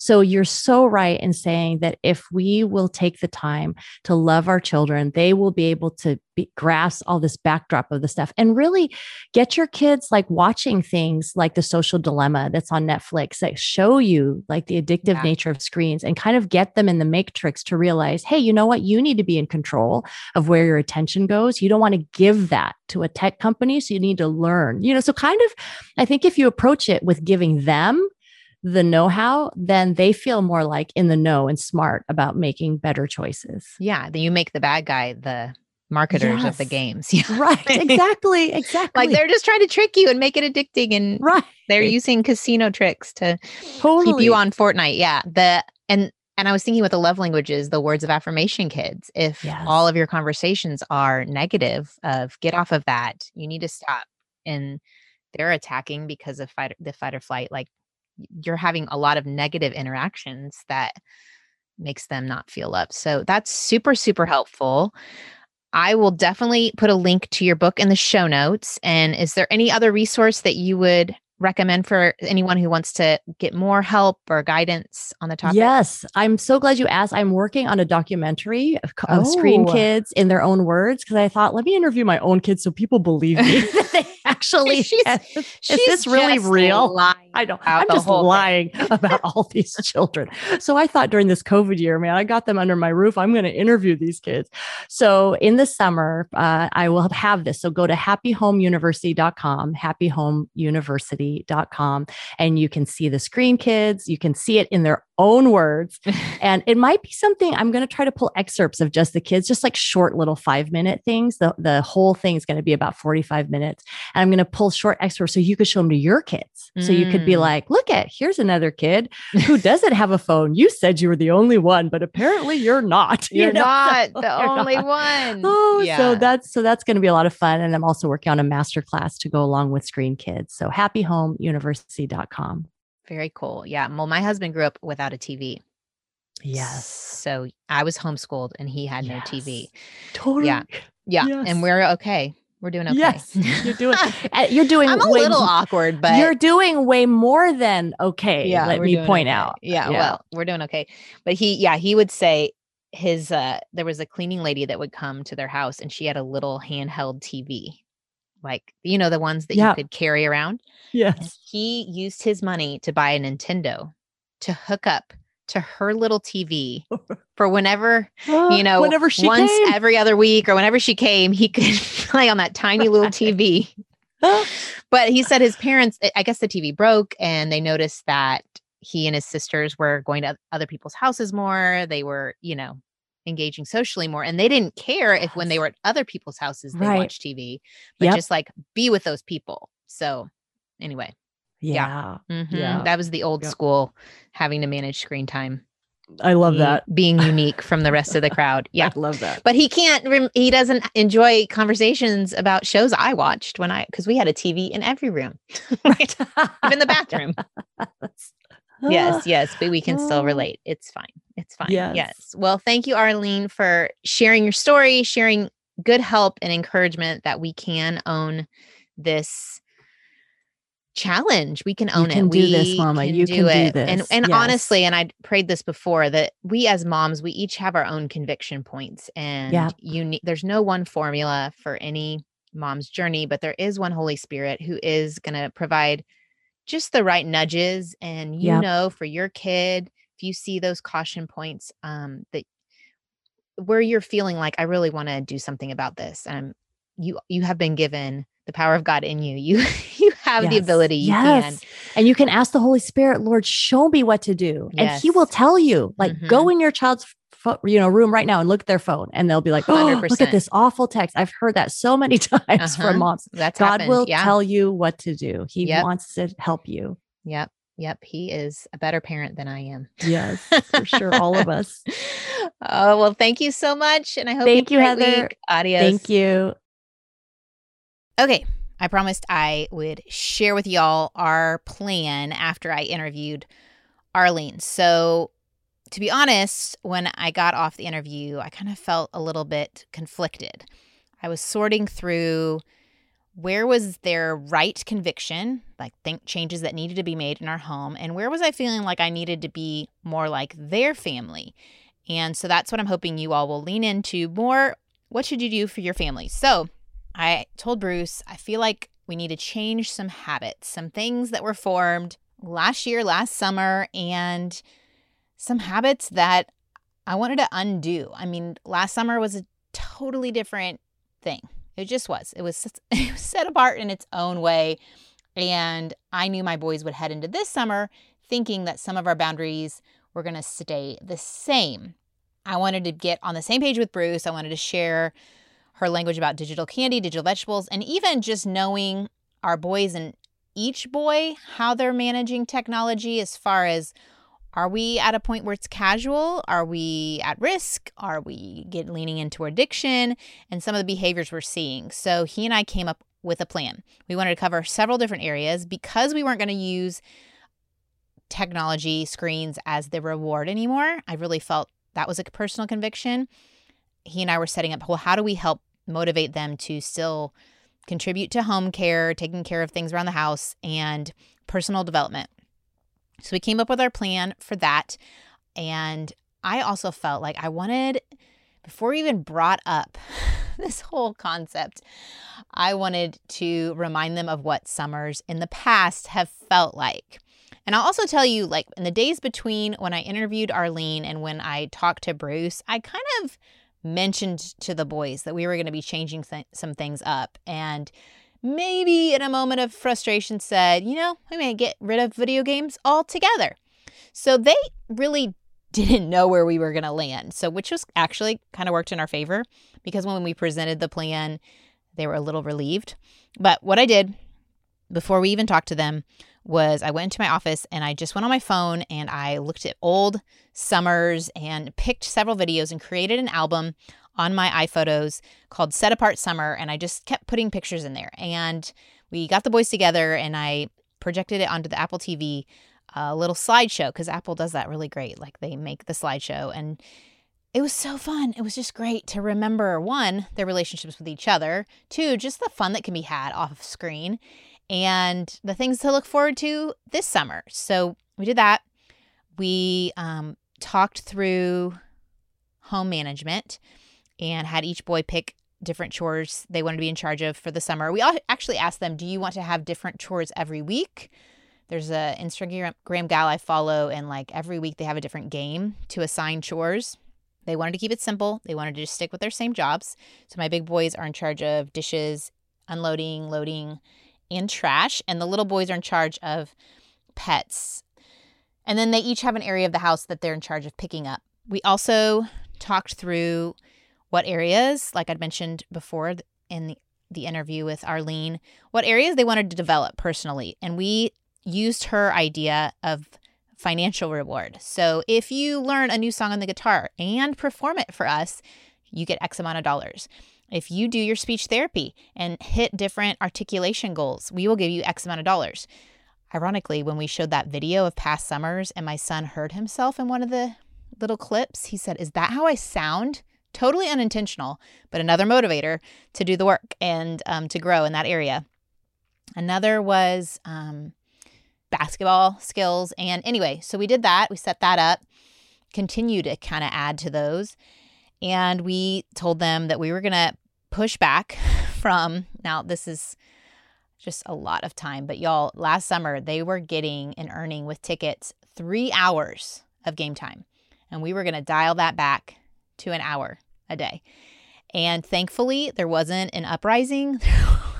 so you're so right in saying that if we will take the time to love our children they will be able to be, grasp all this backdrop of the stuff and really get your kids like watching things like the social dilemma that's on netflix that show you like the addictive Yeah. nature of screens and kind of get them in the matrix to realize hey you know what? You need to be in control of where your attention goes. You don't want to give that to a tech company so you need to learn. You know so kind of I think if you approach it with giving them the know how, then they feel more like in the know and smart about making better choices. Yeah. Then you make the bad guy the marketers of the games. Yeah. Right. Exactly. Exactly. Like they're just trying to trick you and make it addicting and right. they're using casino tricks to Totally. keep you on Fortnite. Yeah. The and and I was thinking with the love languages, the words of affirmation kids. If Yes. all of your conversations are negative of get off of that, you need to stop. And they're attacking because of fight the fight or flight. Like y- you're having a lot of negative interactions that makes them not feel loved. So that's super, super helpful. I will definitely put a link to your book in the show notes. And is there any other resource that you would recommend for anyone who wants to get more help or guidance on the topic? Yes, I'm so glad you asked. I'm working on a documentary of, of screen Oh. kids in their own words because I thought, let me interview my own kids so people believe me that they actually. She's- is She's this really real? I about I'm just lying about all these children. So I thought during this COVID year, man, I got them under my roof. I'm going to interview these kids. So in the summer, uh, I will have this. So go to happyhomeuniversity.com, happyhomeuniversity.com, and you can see the screen kids. You can see it in their own words. and it might be something I'm going to try to pull excerpts of just the kids, just like short little five minute things. The, the whole thing is going to be about 45 minutes. And I'm going to pull short excerpts so you could show them to your kids. So you could be Mm. like, look at, here's another kid who doesn't have a phone. You said you were the only one, but apparently you're not. you You're know? not So the you're only not. one. Oh, Yeah. so that's so that's going to be a lot of fun. And I'm also working on a master class to go along with Screen Kids. So happyhomeuniversity.com. Very cool. Yeah. Well, my husband grew up without a TV. Yes. So I was homeschooled and he had no TV. Totally. Yeah. Yeah. Yes. And we're okay. We're doing okay. Yes. You're doing uh, you're doing I'm a little m- awkward, but you're doing way more than okay. yeah, let me point okay. out. Yeah, Yeah. well, we're doing okay. But he, yeah, he would say his uh there was a cleaning lady that would come to their house and she had a little handheld TV. Like, you know, the ones that Yeah. you could carry around. And Yes. he used his money to buy a Nintendo to hook up to her little TV for whenever, you know, whenever she once came. every other week or whenever she came, he could play on that tiny little TV. But he said his parents, I guess the TV broke and they noticed that he and his sisters were going to other people's houses more. They were, you know, engaging socially more. And they didn't care if when they were at other people's houses, they Right. watched TV, but Yep. just like be with those people. So, anyway, yeah. mhm, Yeah. that was the old Yep. school having to manage screen time. I love that. being unique from the rest of the crowd. Yeah. I love that. But he can't, rem- he doesn't enjoy conversations about shows I watched when I, because we had a TV in every room, right? Even the bathroom. Yes, yes, but we can still Oh. relate. It's fine. It's fine. Yes. Yes. Well, thank you, Arlene, for sharing your story, sharing good help and encouragement that we can own this challenge. We can own can it. do this, We Mama. You can do it. And this. and Yes. honestly, and I prayed this before that we as moms, we each have our own conviction points, and you need. There's no one formula for any mom's journey, but there is one Holy Spirit who is going to provide just the right nudges and you Yep. know for your kid if you see those caution points um that where you're feeling like i really want to do something about this um you you have been given the power of god in you you you have the ability you yes. And you can ask the Holy Spirit, Lord, show me what to do. And he will tell you, like, Mhm. go in your child's pho- you know room right now and look at their phone and they'll be like, oh, look 100%. at this awful text. I've heard that so many times Uh-huh. from moms. that's God happened. will yeah tell you what to do. He Yep. wants to help you. yep yep he is a better parent than i am Yes, for sure. All of us. oh well thank you so much and i hope Thank you, you, have a great Heather. week. adios Thank you. Okay, I promised I would share with y'all our plan after I interviewed Arlene. So, to be honest, when I got off the interview, I kind of felt a little bit conflicted. I was sorting through where was their right conviction, like think changes that needed to be made in our home, and where was I feeling like I needed to be more like their family. And so that's what I'm hoping you all will lean into more. What should you do for your family? So, I told Bruce, I feel like we need to change some habits, some things that were formed last year, last summer, and some habits that I wanted to undo. I mean, last summer was a totally different thing. It just was. It was, it was set apart in its own way. And I knew my boys would head into this summer thinking that some of our boundaries were going to stay the same. I wanted to get on the same page with Bruce. I wanted to share her language about digital candy, digital vegetables, and even just knowing our boys and each boy how they're managing technology as far as are we at a point where it's casual? Are we at risk? Are we get leaning into addiction and some of the behaviors we're seeing? So he and I came up with a plan. We wanted to cover several different areas because we weren't going to use technology screens as the reward anymore. I really felt that was a personal conviction he and I were setting up well, how do we help motivate them to still contribute to home care, taking care of things around the house, and personal development? So we came up with our plan for that. And I also felt like I wanted, before we even brought up this whole concept, I wanted to remind them of what summers in the past have felt like. And I'll also tell you, like, in the days between when I interviewed Arlene and when I talked to Bruce, I kind of mentioned to the boys that we were going to be changing th- some things up and maybe in a moment of frustration said you know we may get rid of video games altogether. So they really didn't know where we were going to land. So which was actually kind of worked in our favor because when we presented the plan they were a little relieved. But what i did before we even talked to them was I went into my office and I just went on my phone and I looked at old summers and picked several videos and created an album on my iPhotos called Set Apart Summer. And I just kept putting pictures in there. And we got the boys together and I projected it onto the Apple TV, a little slideshow, because Apple does that really great. Like they make the slideshow. And it was so fun. It was just great to remember one, their relationships with each other, two, just the fun that can be had off of screen and the things to look forward to this summer. So we did that. We um, talked through home management and had each boy pick different chores they wanted to be in charge of for the summer. We actually asked them, "Do you want to have different chores every week?" There's a Instagram gal I follow, and like every week they have a different game to assign chores. They wanted to keep it simple. They wanted to just stick with their same jobs. So my big boys are in charge of dishes, unloading, loading, and trash, and the little boys are in charge of pets. And then they each have an area of the house that they're in charge of picking up. We also talked through what areas, like I'd mentioned before in the, the interview with Arlene, what areas they wanted to develop personally. And we used her idea of financial reward. So if you learn a new song on the guitar and perform it for us, you get X amount of dollars. If you do your speech therapy and hit different articulation goals, we will give you X amount of dollars. Ironically, when we showed that video of past summers and my son heard himself in one of the little clips, he said, Is that how I sound? Totally unintentional, but another motivator to do the work and um, to grow in that area. Another was um, basketball skills. And anyway, so we did that. We set that up, continue to kind of add to those. And we told them that we were going to push back from now, this is just a lot of time, but y'all, last summer they were getting and earning with tickets three hours of game time. And we were going to dial that back to an hour a day. And thankfully, there wasn't an uprising.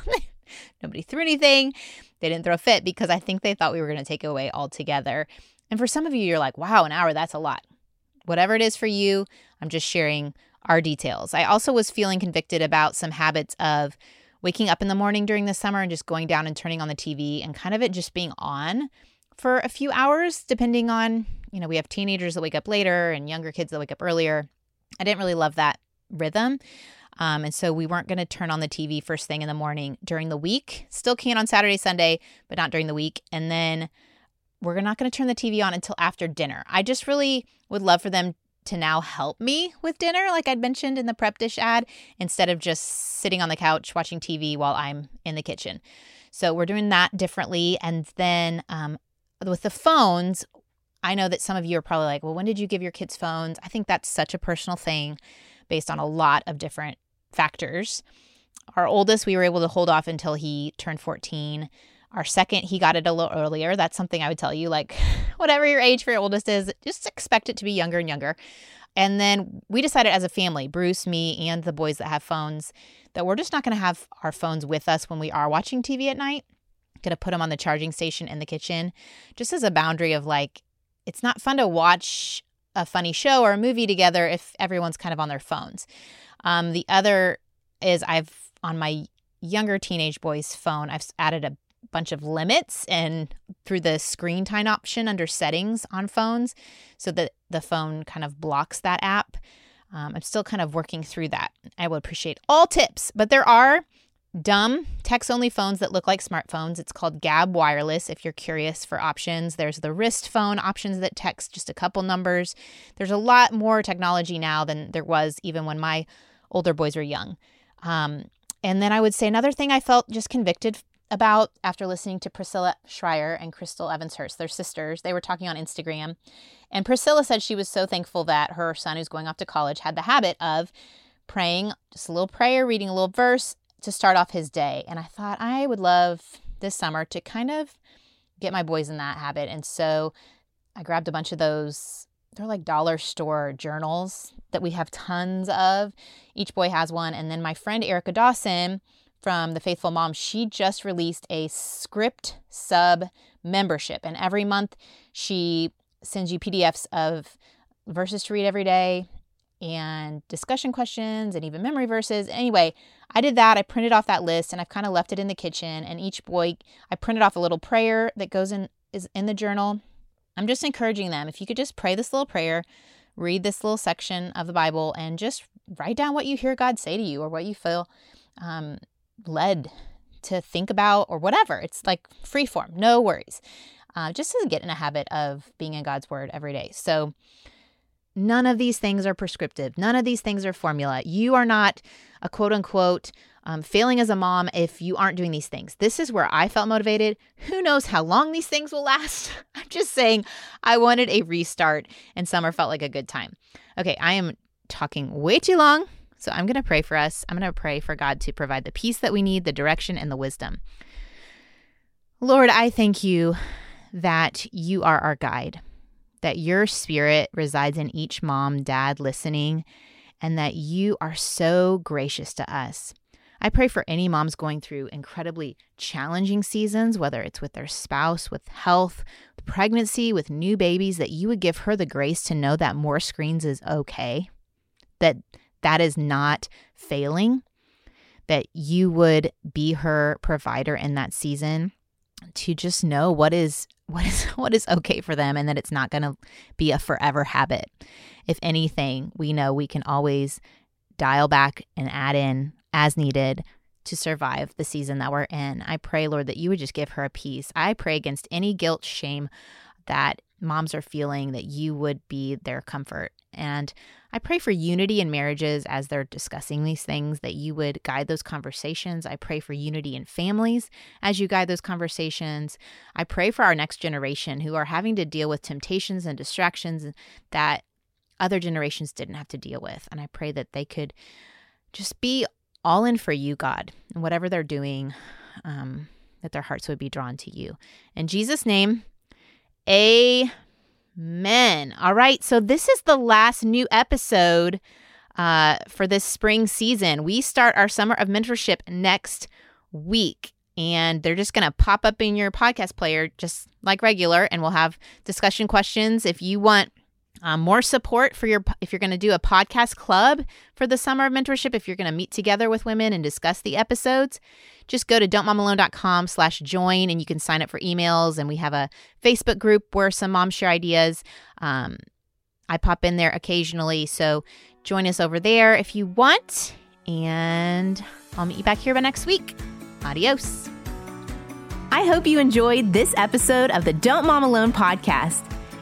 Nobody threw anything. They didn't throw a fit because I think they thought we were going to take it away altogether. And for some of you, you're like, wow, an hour, that's a lot. Whatever it is for you, I'm just sharing our details. I also was feeling convicted about some habits of waking up in the morning during the summer and just going down and turning on the TV and kind of it just being on for a few hours, depending on, you know, we have teenagers that wake up later and younger kids that wake up earlier. I didn't really love that rhythm. Um, and so we weren't going to turn on the TV first thing in the morning during the week. Still can on Saturday, Sunday, but not during the week. And then we're not going to turn the TV on until after dinner. I just really would love for them to now help me with dinner, like I'd mentioned in the prep dish ad, instead of just sitting on the couch watching TV while I'm in the kitchen. So we're doing that differently. And then um, with the phones, I know that some of you are probably like, well, when did you give your kids phones? I think that's such a personal thing based on a lot of different factors. Our oldest, we were able to hold off until he turned 14. Our second, he got it a little earlier. That's something I would tell you like, whatever your age for your oldest is, just expect it to be younger and younger. And then we decided as a family, Bruce, me, and the boys that have phones, that we're just not going to have our phones with us when we are watching TV at night. Going to put them on the charging station in the kitchen, just as a boundary of like, it's not fun to watch a funny show or a movie together if everyone's kind of on their phones. Um, the other is I've on my younger teenage boy's phone, I've added a bunch of limits and through the screen time option under settings on phones so that the phone kind of blocks that app. Um, I'm still kind of working through that. I would appreciate all tips, but there are dumb text only phones that look like smartphones. It's called Gabb Wireless if you're curious for options. There's the wrist phone options that text just a couple numbers. There's a lot more technology now than there was even when my older boys were young. Um, and then I would say another thing I felt just convicted about after listening to Priscilla Shirer and Crystal Evans Hurst, their sisters. They were talking on Instagram. And Priscilla said she was so thankful that her son, who's going off to college, had the habit of praying just a little prayer, reading a little verse to start off his day. And I thought I would love this summer to kind of get my boys in that habit. And so I grabbed a bunch of those they're like dollar store journals that we have tons of. Each boy has one. And then my friend Erica Dawson from The Faithful Mom, she just released a script sub membership. And every month she sends you PDFs of verses to read every day and discussion questions and even memory verses. Anyway, I did that. I printed off that list and I've kind of left it in the kitchen. And each boy, I printed off a little prayer that goes in is in the journal I'm just encouraging them if you could just pray this little prayer, read this little section of the Bible, and just write down what you hear God say to you or what you feel um, led to think about or whatever. It's like free form, no worries. Uh, just to get in a habit of being in God's word every day. So, none of these things are prescriptive. None of these things are formula. You are not a quote unquote um, failing as a mom if you aren't doing these things. This is where I felt motivated. Who knows how long these things will last? I'm just saying I wanted a restart and summer felt like a good time. Okay, I am talking way too long. So I'm going to pray for us. I'm going to pray for God to provide the peace that we need, the direction, and the wisdom. Lord, I thank you that you are our guide, that your spirit resides in each mom, dad listening, and that you are so gracious to us. I pray for any moms going through incredibly challenging seasons, whether it's with their spouse, with health, with pregnancy, with new babies, that you would give her the grace to know that more screens is okay, that that is not failing, that you would be her provider in that season. To just know what is what is what is okay for them and that it's not going to be a forever habit. If anything, we know we can always dial back and add in as needed to survive the season that we're in. I pray, Lord, that you would just give her a peace. I pray against any guilt, shame that moms are feeling, that you would be their comfort. And I pray for unity in marriages as they're discussing these things, that you would guide those conversations. I pray for unity in families as you guide those conversations. I pray for our next generation who are having to deal with temptations and distractions that other generations didn't have to deal with. And I pray that they could just be all in for you, God, and whatever they're doing, um, that their hearts would be drawn to you. In Jesus' name. Amen. All right. So this is the last new episode uh, for this spring season. We start our summer of mentorship next week. And they're just going to pop up in your podcast player just like regular. And we'll have discussion questions. If you want um, more support for your if you're going to do a podcast club for the summer of mentorship if you're going to meet together with women and discuss the episodes just go to don'tmomalone.com slash join and you can sign up for emails. And we have a facebook group where some moms share ideas. Um, i pop in there occasionally. So join us over there if you want. And i'll meet you back here by next week. Adios. I hope you enjoyed this episode of the don't mom alone podcast